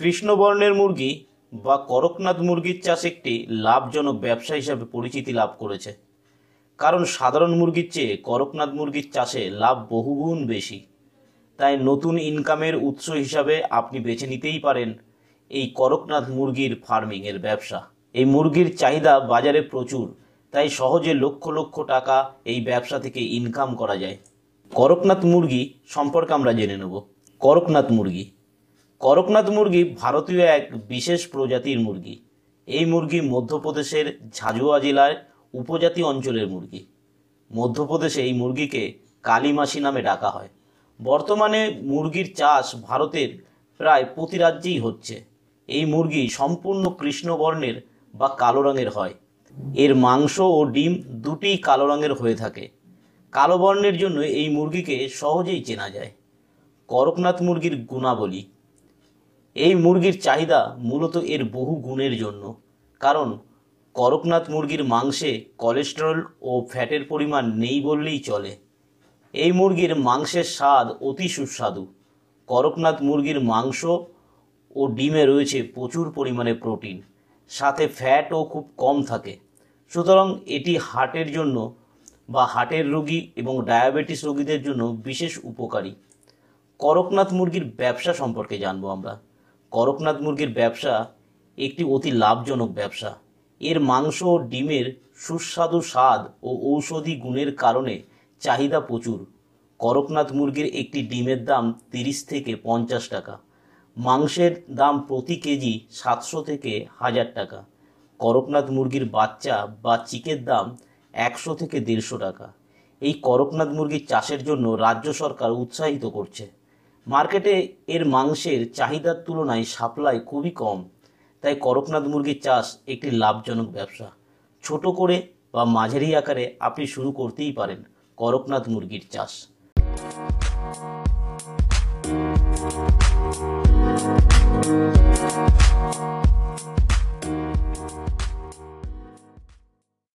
কৃষ্ণবর্ণের মুরগি বা করকনাথ মুরগির চাষ একটি লাভজনক ব্যবসা হিসাবে পরিচিতি লাভ করেছে। কারণ সাধারণ মুরগির চেয়ে করকনাথ মুরগির চাষে লাভ বহুগুণ বেশি। তাই নতুন ইনকামের উৎস হিসাবে আপনি বেছে নিতেই পারেন এই করকনাথ মুরগির ফার্মিংয়ের ব্যবসা। এই মুরগির চাহিদা বাজারে প্রচুর, তাই সহজে লক্ষ লক্ষ টাকা এই ব্যবসা থেকে ইনকাম করা যায়। করকনাথ মুরগি সম্পর্কে আমরা জেনে নেব। করকনাথ মুরগি করকনাথ মুরগি ভারতীয় এক বিশেষ প্রজাতির মুরগি। এই মুরগি মধ্যপ্রদেশের ঝাজুয়া জেলার উপজাতি অঞ্চলের মুরগি। মধ্যপ্রদেশে এই মুরগিকে কালিমাসি নামে ডাকা হয়। বর্তমানে মুরগির চাষ ভারতের প্রায় প্রতি রাজ্যেই হচ্ছে। এই মুরগি সম্পূর্ণ কৃষ্ণবর্ণের বা কালো রঙের হয়। এর মাংস ও ডিম দুটিই কালো রঙের হয়ে থাকে। কালো বর্ণের জন্য এই মুরগিকে সহজেই চেনা যায়। করকনাথ মুরগির গুণাবলী। এই মুরগির চাহিদা মূলত এর বহু গুণের জন্য। কারণ করকনাথ মুরগির মাংসে কোলেস্টেরল ও ফ্যাটের পরিমাণ নেই বললেই চলে। এই মুরগির মাংসের স্বাদ অতি সুস্বাদু। করকনাথ মুরগির মাংস ও ডিমে রয়েছে প্রচুর পরিমাণে প্রোটিন সাথে ফ্যাটও খুব কম থাকে। সুতরাং এটি হার্টের জন্য বা হার্টের রোগী এবং ডায়াবেটিস রোগীদের জন্য বিশেষ উপকারী। করকনাথ মুরগির ব্যবসা সম্পর্কে জানব আমরা। করকনাথ মুরগির ব্যবসা একটি অতি লাভজনক ব্যবসা। এর মাংস ও ডিমের সুস্বাদু স্বাদ ও ঔষধি গুণের কারণে চাহিদা প্রচুর। করকনাথ মুরগির একটি ডিমের দাম তিরিশ থেকে পঞ্চাশ টাকা। মাংসের দাম প্রতি কেজি সাতশো থেকে হাজার টাকা। করকনাথ মুরগির বাচ্চা বা চিকের দাম একশো থেকে দেড়শো টাকা। এই করকনাথ মুরগির চাষের জন্য রাজ্য সরকার উৎসাহিত করছে। মার্কেটে এর মাংসের চাহিদার তুলনায় সাপ্লাই খুবই কম, তাই করকনাথ মুরগির চাষ একটি লাভজনক ব্যবসা। ছোট করে বা মাঝারি আকারে আপনি শুরু করতেই পারেন করকনাথ মুরগির চাষ।